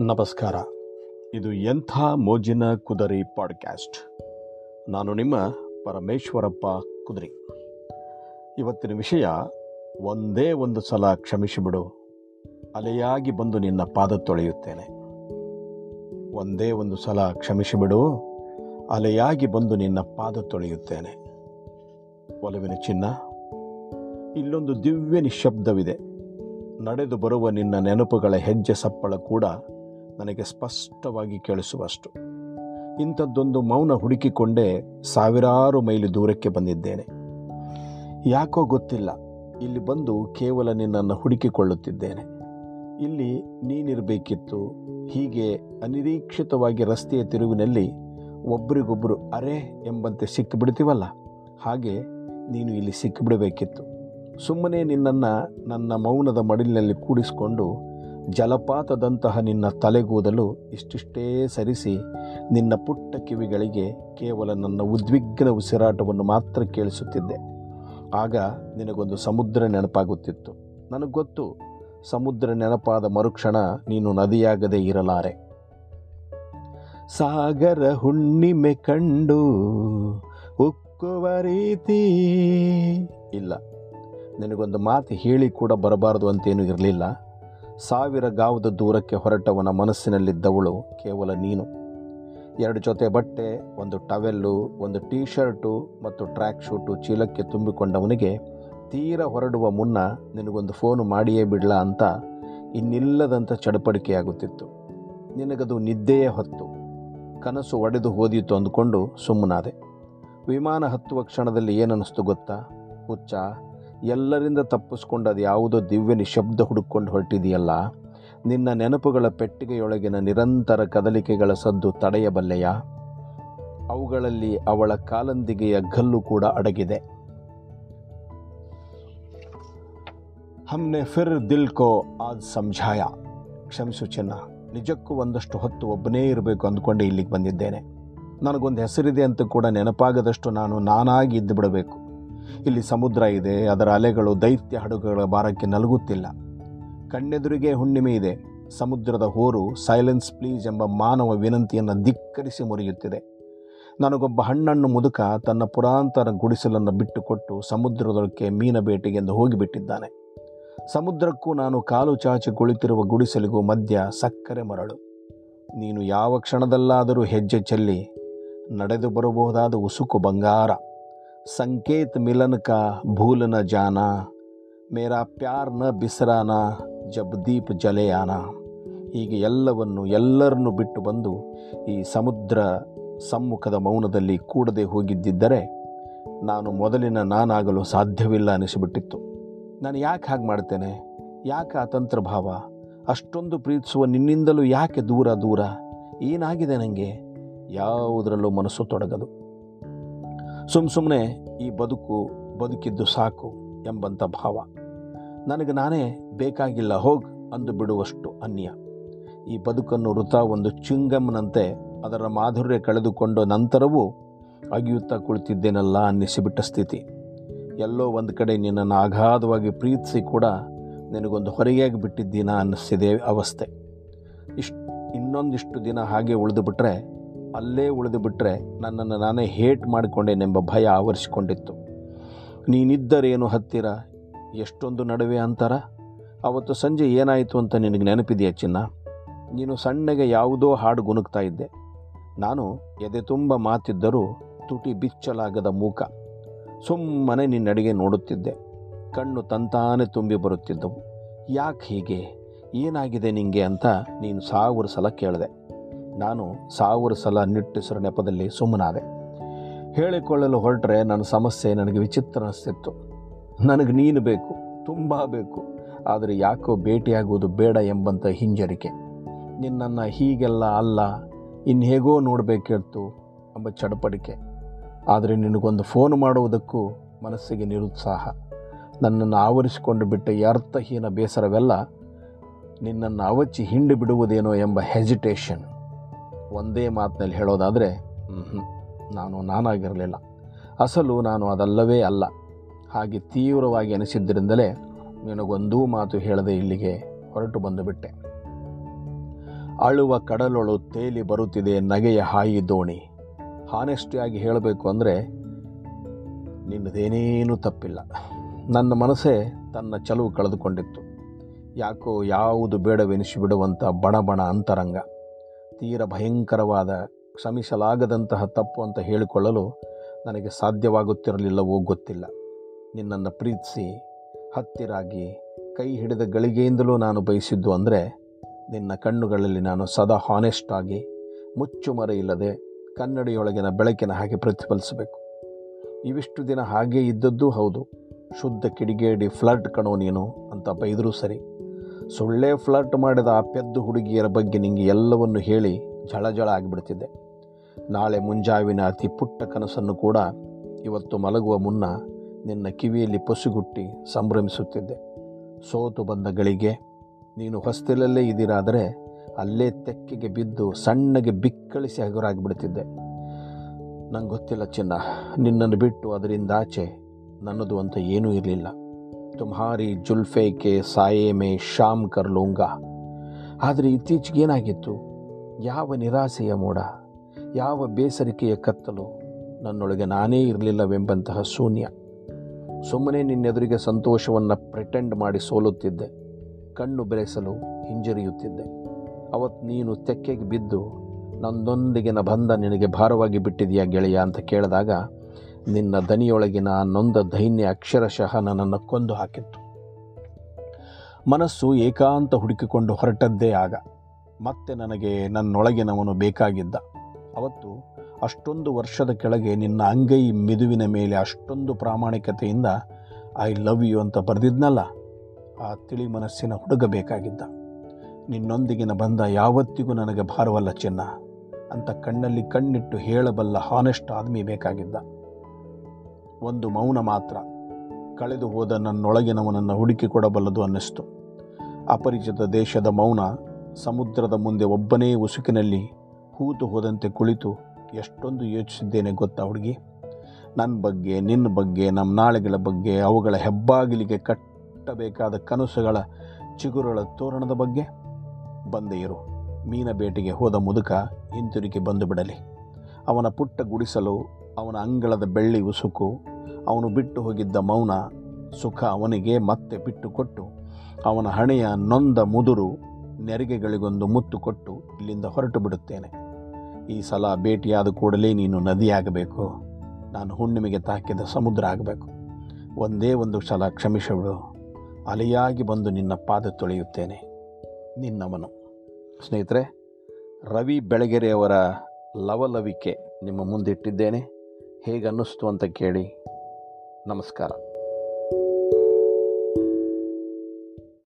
ನಮಸ್ಕಾರ. ಇದು ಎಂಥ ಮೋಜಿನ ಕುದರಿ ಪಾಡ್ಕ್ಯಾಸ್ಟ್? ನಾನು ನಿಮ್ಮ ಪರಮೇಶ್ವರಪ್ಪ ಕುದುರಿ. ಇವತ್ತಿನ ವಿಷಯ, ಒಂದೇ ಒಂದು ಸಲ ಕ್ಷಮಿಸಿಬಿಡು ಅಲೆಯಾಗಿ ಬಂದು ನಿನ್ನ ಪಾದ ತೊಳೆಯುತ್ತೇನೆ. ಒಂದೇ ಒಂದು ಸಲ ಕ್ಷಮಿಸಿಬಿಡು ಅಲೆಯಾಗಿ ಬಂದು ನಿನ್ನ ಪಾದ ತೊಳೆಯುತ್ತೇನೆ. ಒಲವಿನ ಚಿನ್ನ, ಇಲ್ಲೊಂದು ದಿವ್ಯ ನಿಶಬ್ದವಿದೆ ನಡೆದು ಬರುವ ನಿನ್ನ ನೆನಪುಗಳ ಹೆಜ್ಜೆ ಸಪ್ಪಳ ಕೂಡ ನನಗೆ ಸ್ಪಷ್ಟವಾಗಿ ಕೇಳಿಸುವಷ್ಟು. ಇಂಥದ್ದೊಂದು ಮೌನ ಹುಡುಕಿಕೊಂಡೇ ಸಾವಿರಾರು ಮೈಲು ದೂರಕ್ಕೆ ಬಂದಿದ್ದೇನೆ. ಯಾಕೋ ಗೊತ್ತಿಲ್ಲ, ಇಲ್ಲಿ ಬಂದು ಕೇವಲ ನಿನ್ನನ್ನು ಹುಡುಕಿಕೊಳ್ಳುತ್ತಿದ್ದೇನೆ. ಇಲ್ಲಿ ನೀನಿರಬೇಕಿತ್ತು, ಹೀಗೆ ಅನಿರೀಕ್ಷಿತವಾಗಿ ರಸ್ತೆಯ ತಿರುವಿನಲ್ಲಿ ಒಬ್ಬರಿಗೊಬ್ಬರು ಅರೆ ಎಂಬಂತೆ ಸಿಕ್ಕಿಬಿಡ್ತೀವಲ್ಲ, ಹಾಗೆ ನೀನು ಇಲ್ಲಿ ಸಿಕ್ಕಿಬಿಡಬೇಕಿತ್ತು. ಸುಮ್ಮನೆ ನಿನ್ನನ್ನು ನನ್ನ ಮೌನದ ಮಡಿಲಿನಲ್ಲಿ ಕೂಡಿಸಿಕೊಂಡು ಜಲಪಾತದಂತಹ ನಿನ್ನ ತಲೆಗೂದಲು ಇಷ್ಟಿಷ್ಟೇ ಸರಿಸಿ ನಿನ್ನ ಪುಟ್ಟ ಕಿವಿಗಳಿಗೆ ಕೇವಲ ನನ್ನ ಉದ್ವಿಗ್ನ ಉಸಿರಾಟವನ್ನು ಮಾತ್ರ ಕೇಳಿಸುತ್ತಿದ್ದೆ. ಆಗ ನಿನಗೊಂದು ಸಮುದ್ರ ನೆನಪಾಗುತ್ತಿತ್ತು. ನನಗೆ ಗೊತ್ತು, ಸಮುದ್ರ ನೆನಪಾದ ಮರುಕ್ಷಣ ನೀನು ನದಿಯಾಗದೇ ಇರಲಾರೆ. ಸಾಗರ ಹುಣ್ಣಿಮೆ ಕಂಡು ಉಕ್ಕುವ ರೀತಿ ಇಲ್ಲ. ನಿನಗೊಂದು ಮಾತು ಹೇಳಿ ಕೂಡ ಬರಬಾರದು ಅಂತೇನೂ ಇರಲಿಲ್ಲ. ಸಾವಿರ ಗಾವದ ದೂರಕ್ಕೆ ಹೊರಟವನ ಮನಸ್ಸಿನಲ್ಲಿದ್ದವಳು ಕೇವಲ ನೀನು. ಎರಡು ಜೊತೆ ಬಟ್ಟೆ, ಒಂದು ಟವೆಲ್ಲು, ಒಂದು ಟೀ ಶರ್ಟು ಮತ್ತು ಟ್ರ್ಯಾಕ್ ಶೂಟು ಚೀಲಕ್ಕೆ ತುಂಬಿಕೊಂಡವನಿಗೆ ತೀರ ಹೊರಡುವ ಮುನ್ನ ನಿನಗೊಂದು ಫೋನು ಮಾಡಿಯೇ ಬಿಡಲ ಅಂತ ಇನ್ನಿಲ್ಲದಂಥ ಚಡಪಡಿಕೆಯಾಗುತ್ತಿತ್ತು. ನಿನಗದು ನಿದ್ದೆಯೇ ಹೊತ್ತು. ಕನಸು ಒಡೆದು ಹೋದಿತ್ತು ಅಂದುಕೊಂಡು ಸುಮ್ಮನಾದೆ. ವಿಮಾನ ಹತ್ತುವ ಕ್ಷಣದಲ್ಲಿ ಏನನ್ನಿಸ್ತು ಗೊತ್ತಾ? ಹುಚ್ಚ ಎಲ್ಲರಿಂದ ತಪ್ಪಿಸ್ಕೊಂಡು ಅದು ಯಾವುದೋ ದಿವ್ಯ ನಿಶಬ್ದ ಹುಡುಕೊಂಡು ಹೊರಟಿದೆಯಲ್ಲ? ನಿನ್ನ ನೆನಪುಗಳ ಪೆಟ್ಟಿಗೆಯೊಳಗಿನ ನಿರಂತರ ಕದಲಿಕೆಗಳ ಸದ್ದು ತಡೆಯಬಲ್ಲೆಯ? ಅವುಗಳಲ್ಲಿ ಅವಳ ಕಾಲಂದಿಗೆಯ ಗಲ್ಲು ಕೂಡ ಅಡಗಿದೆ. ಹಮ್ನೆ ಫಿರ್ ದಿಲ್ ಕೋ ಆದ್ ಸಂಜಾಯ ಕ್ಷಮಿಸು ಚಿನ್ನ, ನಿಜಕ್ಕೂ ಒಂದಷ್ಟು ಹೊತ್ತು ಒಬ್ಬನೇ ಇರಬೇಕು ಅಂದ್ಕೊಂಡು ಇಲ್ಲಿಗೆ ಬಂದಿದ್ದೇನೆ. ನನಗೊಂದು ಹೆಸರಿದೆ ಅಂತ ಕೂಡ ನೆನಪಾಗದಷ್ಟು ನಾನು ನಾನಾಗಿ ಇದ್ದು ಬಿಡಬೇಕು ಇಲ್ಲಿ ಸಮುದ್ರ ಇದೆ, ಅದರ ಅಲೆಗಳು ದೈತ್ಯ ಹಡಗುಗಳ ಭಾರಕ್ಕೆ ನಲಗುತ್ತಿಲ್ಲ. ಕಣ್ಣೆದುರಿಗೆ ಹುಣ್ಣಿಮೆ ಇದೆ, ಸಮುದ್ರದ ಹೋರು ಸೈಲೆನ್ಸ್ ಪ್ಲೀಸ್ ಎಂಬ ಮಾನವ ವಿನಂತಿಯನ್ನು ಧಿಕ್ಕರಿಸಿ ಮುರಿಯುತ್ತಿದೆ. ನನಗೊಬ್ಬ ಹಣ್ಣನ್ನು ಮುದುಕ ತನ್ನ ಪುರಾಂತರ ಗುಡಿಸಲನ್ನು ಬಿಟ್ಟುಕೊಟ್ಟು ಸಮುದ್ರದೊಳಕ್ಕೆ ಮೀನ ಬೇಟೆಗೆಂದು ಹೋಗಿಬಿಟ್ಟಿದ್ದಾನೆ. ಸಮುದ್ರಕ್ಕೂ ನಾನು ಕಾಲು ಚಾಚಿ ಕುಳಿತಿರುವ ಗುಡಿಸಲಿಗೂ ಮಧ್ಯ ಸಕ್ಕರೆ ಮರಳು. ನೀನು ಯಾವ ಕ್ಷಣದಲ್ಲಾದರೂ ಹೆಜ್ಜೆ ಚೆಲ್ಲಿ, ನಡೆದು ಬರಬಹುದಾದ ಉಸುಕು ಬಂಗಾರ. ಸಂಕೇತ್ का भूल ನ मेरा ಮೇರಾ ಪ್ಯಾರ್ನ ಬಿಸರಾನ ಜಬ್ ದೀಪ್ ಜಲೆಯಾನ ಹೀಗೆ ಎಲ್ಲವನ್ನು ಎಲ್ಲರನ್ನು ಬಿಟ್ಟು ಬಂದು ಈ ಸಮುದ್ರ ಸಮ್ಮುಖದ ಮೌನದಲ್ಲಿ ಕೂಡದೆ ಹೋಗಿದ್ದಿದ್ದರೆ ನಾನು ಮೊದಲಿನ ನಾನಾಗಲು ಸಾಧ್ಯವಿಲ್ಲ ಅನಿಸಿಬಿಟ್ಟಿತ್ತು. ನಾನು ಯಾಕೆ ಹಾಗೆ ಮಾಡ್ತೇನೆ? ಯಾಕೆ ಅತಂತ್ರ ಭಾವ ಅಷ್ಟೊಂದು ಪ್ರೀತಿಸುವ ನಿನ್ನಿಂದಲೂ ಯಾಕೆ ದೂರ ದೂರ? ಏನಾಗಿದೆ ನನಗೆ ಯಾವುದರಲ್ಲೂ ಮನಸ್ಸು ತೊಡಗದು. ಸುಮ್ಮ ಸುಮ್ಮನೆ ಈ ಬದುಕು ಬದುಕಿದ್ದು ಸಾಕು ಎಂಬಂಥ ಭಾವ. ನನಗೆ ನಾನೇ ಬೇಕಾಗಿಲ್ಲ ಹೋಗಿ ಅಂದು ಬಿಡುವಷ್ಟು ಅನ್ಯ. ಈ ಬದುಕನ್ನು ವೃತ ಒಂದು ಚಿಂಗಮ್ನಂತೆ ಅದರ ಮಾಧುರ್ಯ ಕಳೆದುಕೊಂಡ ನಂತರವೂ ಅಗಿಯುತ್ತಾ ಕುಳಿತಿದ್ದೇನಲ್ಲ ಅನ್ನಿಸಿಬಿಟ್ಟ ಸ್ಥಿತಿ. ಎಲ್ಲೋ ಒಂದು ಕಡೆ ನಿನ್ನನ್ನು ಅಗಾಧವಾಗಿ ಪ್ರೀತಿಸಿ ಕೂಡ ನಿನಗೊಂದು ಹೊರಗೆಯಾಗಿ ಬಿಟ್ಟಿದ್ದೀನ ಅನ್ನಿಸಿದೆ ಅವಸ್ಥೆ. ಇಷ್ಟು ಇನ್ನೊಂದಿಷ್ಟು ದಿನ ಹಾಗೆ ಉಳಿದು ಬಿಟ್ಟರೆ ಅಲ್ಲೇ ಉಳಿದು ಬಿಟ್ಟರೆ ನನ್ನನ್ನು ನಾನೇ ಹೇಟ್ ಮಾಡಿಕೊಂಡೇನೆಂಬ ಭಯ ಆವರಿಸಿಕೊಂಡಿತ್ತು. ನೀನಿದ್ದರೇನು ಹತ್ತಿರ? ಎಷ್ಟೊಂದು ನಡುವೆ ಅಂತರ? ಅವತ್ತು ಸಂಜೆ ಏನಾಯಿತು ಅಂತ ನಿನಗೆ ನೆನಪಿದೆಯಾ ಚಿನ್ನ? ನೀನು ಸಣ್ಣಗೆ ಯಾವುದೋ ಹಾಡು ಗುನುಗ್ತಾ ಇದ್ದೆ. ನಾನು ಎದೆ ತುಂಬ ಮಾತಿದ್ದರೂ ತುಟಿ ಬಿಚ್ಚಲಾಗದ ಮೂಕ. ಸುಮ್ಮನೆ ನಿನ್ನಡೆಗೆ ನೋಡುತ್ತಿದ್ದೆ. ಕಣ್ಣು ತಂತಾನೆ ತುಂಬಿ ಬರುತ್ತಿದ್ದವು. ಯಾಕೆ ಹೀಗೆ? ಏನಾಗಿದೆ ನಿಂಗೆ ಅಂತ ನೀನು ಸಾವಿರ ಸಲ ಕೇಳಿದೆ. ನಾನು ಸಾವಿರ ಸಲ ನಿಟ್ಟುಸಿರ ನೆಪದಲ್ಲಿ ಸುಮ್ಮನಾದೆ. ಹೇಳಿಕೊಳ್ಳಲು ಹೊರಟ್ರೆ ನನ್ನ ಸಮಸ್ಯೆ ನನಗೆ ವಿಚಿತ್ರ ಅನಿಸ್ತಿತ್ತು. ನನಗೆ ನೀನು ಬೇಕು, ತುಂಬ ಬೇಕು, ಆದರೆ ಯಾಕೋ ಭೇಟಿಯಾಗುವುದು ಬೇಡ ಎಂಬಂಥ ಹಿಂಜರಿಕೆ. ನಿನ್ನನ್ನು ಹೀಗೆಲ್ಲ ಅಲ್ಲ ಇನ್ನು ಹೇಗೋ ನೋಡಬೇಕಿತ್ತು ಎಂಬ ಚಡಪಡಿಕೆ. ಆದರೆ ನಿನಗೊಂದು ಫೋನ್ ಮಾಡುವುದಕ್ಕೂ ಮನಸ್ಸಿಗೆ ನಿರುತ್ಸಾಹ. ನನ್ನನ್ನು ಆವರಿಸಿಕೊಂಡು ಬಿಟ್ಟ ಈ ಅರ್ಥಹೀನ ಬೇಸರವೆಲ್ಲ ನಿನ್ನನ್ನು ಅವಚ್ಚಿ ಹಿಂಡಿ ಬಿಡುವುದೇನೋ ಎಂಬ ಹೆಜಿಟೇಷನ್ ಒಂದೇ ಮಾತಿನಲ್ಲಿ ಹೇಳೋದಾದರೆ ನಾನು ನಾನಾಗಿರಲಿಲ್ಲ. ಅಸಲು ನಾನು ಅದಲ್ಲವೇ ಅಲ್ಲ. ಹಾಗೆ ತೀವ್ರವಾಗಿ ಅನಿಸಿದ್ದರಿಂದಲೇ ನಿನಗೊಂದೂ ಮಾತು ಹೇಳದೆ ಇಲ್ಲಿಗೆ ಹೊರಟು ಬಂದು ಬಿಟ್ಟೆ. ಅಳುವ ಕಡಲೊಳು ತೇಲಿ ಬರುತ್ತಿದೆ ನಗೆಯ ಹಾಯಿ ದೋಣಿ. ಹಾನೆಸ್ಟಿಯಾಗಿ ಹೇಳಬೇಕು ಅಂದರೆ ನಿನ್ನದೇನೇನೂ ತಪ್ಪಿಲ್ಲ. ನನ್ನ ಮನಸ್ಸೇ ತನ್ನ ಚಲುವು ಕಳೆದುಕೊಂಡಿತ್ತು. ಯಾಕೋ ಯಾವುದು ಬೇಡವೆನಿಸಿಬಿಡುವಂಥ ಬಣಬಣ ಅಂತರಂಗ. ತೀರ ಭಯಂಕರವಾದ ಕ್ಷಮಿಸಲಾಗದಂತಹ ತಪ್ಪು ಅಂತ ಹೇಳಿಕೊಳ್ಳಲು ನನಗೆ ಸಾಧ್ಯವಾಗುತ್ತಿರಲಿಲ್ಲವೋ ಗೊತ್ತಿಲ್ಲ. ನಿನ್ನನ್ನು ಪ್ರೀತಿಸಿ, ಹತ್ತಿರಾಗಿ ಕೈ ಹಿಡಿದ ಗಳಿಗೆಯಿಂದಲೂ ನಾನು ಬಯಸಿದ್ದು ಅಂದರೆ, ನಿನ್ನ ಕಣ್ಣುಗಳಲ್ಲಿ ನಾನು ಸದಾ ಹಾನೆಸ್ಟ್ ಆಗಿ, ಮುಚ್ಚುಮರೆಯಿಲ್ಲದೆ ಕನ್ನಡಿಯೊಳಗಿನ ಬೆಳಕಿನ ಹಾಗೆ ಪ್ರತಿಫಲಿಸಬೇಕು. ಇವಿಷ್ಟು ದಿನ ಹಾಗೇ ಇದ್ದದ್ದೂ ಹೌದು. ಶುದ್ಧ ಕಿಡಿಗೇಡಿ ಫ್ಲಡ್ ಕಣೋ ನೀನು ಅಂತ ಬೈದರೂ ಸರಿ. ಸುಳ್ಳೇ ಫ್ಲರ್ಟ್ ಮಾಡಿದ ಆ ಪೆದ್ದು ಹುಡುಗಿಯರ ಬಗ್ಗೆ ನಿಮಗೆ ಎಲ್ಲವನ್ನು ಹೇಳಿ ಝಳಝಳ ಆಗಿಬಿಡ್ತಿದ್ದೆ. ನಾಳೆ ಮುಂಜಾವಿನ ಅತಿ ಪುಟ್ಟ ಕನಸನ್ನು ಕೂಡ ಇವತ್ತು ಮಲಗುವ ಮುನ್ನ ನಿನ್ನ ಕಿವಿಯಲ್ಲಿ ಪಸುಗುಟ್ಟಿ ಸಂಭ್ರಮಿಸುತ್ತಿದ್ದೆ. ಸೋತು ಬಂದ ಗಳಿಗೆ ನೀನು ಹೊಸ್ತಿಲಲ್ಲೇ ಇದ್ದೀರಾದರೆ ಅಲ್ಲೇ ತೆಕ್ಕೆಗೆ ಬಿದ್ದು ಸಣ್ಣಗೆ ಬಿಕ್ಕಳಿಸಿ ಹಗುರಾಗಿಬಿಡ್ತಿದ್ದೆ. ನಂಗೆ ಗೊತ್ತಿಲ್ಲ ಚಿನ್ನ, ನಿನ್ನನ್ನು ಬಿಟ್ಟು ಅದರಿಂದ ಆಚೆ ನನ್ನದು ಅಂತ ಏನೂ ಇರಲಿಲ್ಲ. ತುಮ್ಹಾರಿ ಜುಲ್ಫೆ ಕೆ ಸಾಯೆ ಮೇ ಶಾಮ್ ಕರ್ ಲೂಂಗಾ ಆದರೆ ಇತ್ತೀಚೆಗೇನಾಗಿತ್ತು ಯಾವ ನಿರಾಸೆಯ ಮೋಡ ಯಾವ ಬೇಸರಿಕೆಯ ಕತ್ತಲು ನನ್ನೊಳಗೆ ನಾನೇ ಇರಲಿಲ್ಲವೆಂಬಂತಹ ಶೂನ್ಯ ಸುಮ್ಮನೆ ನಿನ್ನೆದುರಿಗೆ ಸಂತೋಷವನ್ನು ಪ್ರಿಟೆಂಡ್ ಮಾಡಿ ಸೋಲುತ್ತಿದ್ದೆ ಕಣ್ಣು ಬೆರೆಸಲು ಹಿಂಜರಿಯುತ್ತಿದ್ದೆ। ಅವತ್ತು ನೀನು ತೆಕ್ಕೆಗೆ ಬಿದ್ದು ನನ್ನೊಂದಿಗಿನ ಬಂಧ ನಿನಗೆ ಭಾರವಾಗಿ ಬಿಟ್ಟಿದೆಯಾ ಗೆಳೆಯ ಅಂತ ಕೇಳಿದಾಗ ನಿನ್ನ ದನಿಯೊಳಗಿನ ನೊಂದ ದೈನ್ಯ ಅಕ್ಷರಶಃ ನನ್ನನ್ನು ಕೊಂದು ಹಾಕಿತ್ತು. ಮನಸ್ಸು ಏಕಾಂತ ಹುಡುಕಿಕೊಂಡು ಹೊರಟದ್ದೇ ಆಗ ಮತ್ತೆ ನನಗೆ ನನ್ನೊಳಗಿನವನು ಬೇಕಾಗಿದ್ದ. ಅವತ್ತು ಅಷ್ಟೊಂದು ವರ್ಷದ ಕೆಳಗೆ ನಿನ್ನ ಅಂಗೈ ಮಿದುವಿನ ಮೇಲೆ ಅಷ್ಟೊಂದು ಪ್ರಾಮಾಣಿಕತೆಯಿಂದ ಐ ಲವ್ ಯು ಅಂತ ಬರೆದಿದ್ನಲ್ಲ, ಆ ತಿಳಿ ಮನಸ್ಸಿನ ಹುಡುಗ ಬೇಕಾಗಿದ್ದ. ನಿನ್ನೊಂದಿಗಿನ ಬಂದ ಯಾವತ್ತಿಗೂ ನನಗೆ ಭಾರವಲ್ಲ ಚಿನ್ನ ಅಂತ ಕಣ್ಣಲ್ಲಿ ಕಣ್ಣಿಟ್ಟು ಹೇಳಬಲ್ಲ ಹಾನೆಸ್ಟ್ ಆದ್ಮಿ ಬೇಕಾಗಿದ್ದ. ಒಂದು ಮೌನ ಮಾತ್ರ. ಕಳೆದು ಹೋದ ನನ್ನೊಳಗಿನವನನ್ನು ಹುಡುಕಿಕೊಡಬಲ್ಲದು ಅನ್ನಿಸ್ತು. ಅಪರಿಚಿತ ದೇಶದ ಮೌನ ಸಮುದ್ರದ ಮುಂದೆ ಒಬ್ಬನೇ ಉಸುಕಿನಲ್ಲಿ ಹೂತು ಹೋದಂತೆ ಕುಳಿತು ಎಷ್ಟೊಂದು ಯೋಚಿಸಿದ್ದೇನೆ ಗೊತ್ತಾ ಹುಡುಗಿ? ನನ್ನ ಬಗ್ಗೆ ನಿನ್ನ ಬಗ್ಗೆ ನಮ್ಮ ನಾಳೆಗಳ ಬಗ್ಗೆ, ಅವುಗಳ ಹೆಬ್ಬಾಗಿಲಿಗೆ ಕಟ್ಟಬೇಕಾದ ಕನಸುಗಳ ಚಿಗುರುಗಳ ತೋರಣದ ಬಗ್ಗೆ? ಬಂದೇ ಇರು. ಮೀನ ಬೇಟೆಗೆ ಹೋದ ಮುದುಕ ಹಿಂತಿರುಗಿ ಬಂದು ಬಿಡಲಿ. ಅವನ ಪುಟ್ಟ ಗುಡಿಸಲು ಅವನ ಅಂಗಳದ ಬೆಳ್ಳಿ ಉಸುಕು, ಅವನು ಬಿಟ್ಟು ಹೋಗಿದ್ದ ಮೌನ, ಸುಖ ಅವನಿಗೆ ಮತ್ತೆ ಬಿಟ್ಟು ಕೊಟ್ಟು, ಅವನ ಹಣೆಯ ನೊಂದ ಮುದುರು ನೆರಿಗೆಗಳಿಗೊಂದು ಮುತ್ತು ಕೊಟ್ಟು ಇಲ್ಲಿಂದ ಹೊರಟು ಬಿಡುತ್ತೇನೆ. ಈ ಸಲ ಭೇಟಿಯಾದ ಕೂಡಲೇ ನೀನು ನದಿಯಾಗಬೇಕು. ನಾನು ಹುಣ್ಣಿಮೆಗೆ ತಾಕಿದ ಸಮುದ್ರ ಆಗಬೇಕು. ಒಂದೇ ಒಂದು ಸಲ ಕ್ಷಮಿಸಿಬಿಡು. ಅಲೆಯಾಗಿ ಬಂದು ನಿನ್ನ ಪಾದ ತೊಳೆಯುತ್ತೇನೆ. ನಿನ್ನವನು. ಸ್ನೇಹಿತರೆ, ರವಿ ಬೆಳಗೆರೆಯವರ ಲವಲವಿಕೆ ನಿಮ್ಮ ಮುಂದಿಟ್ಟಿದ್ದೇನೆ. ಹೇಗೆ ಅನ್ನಿಸ್ತು ಅಂತ ಕೇಳಿ ನಮಸ್ಕಾರ.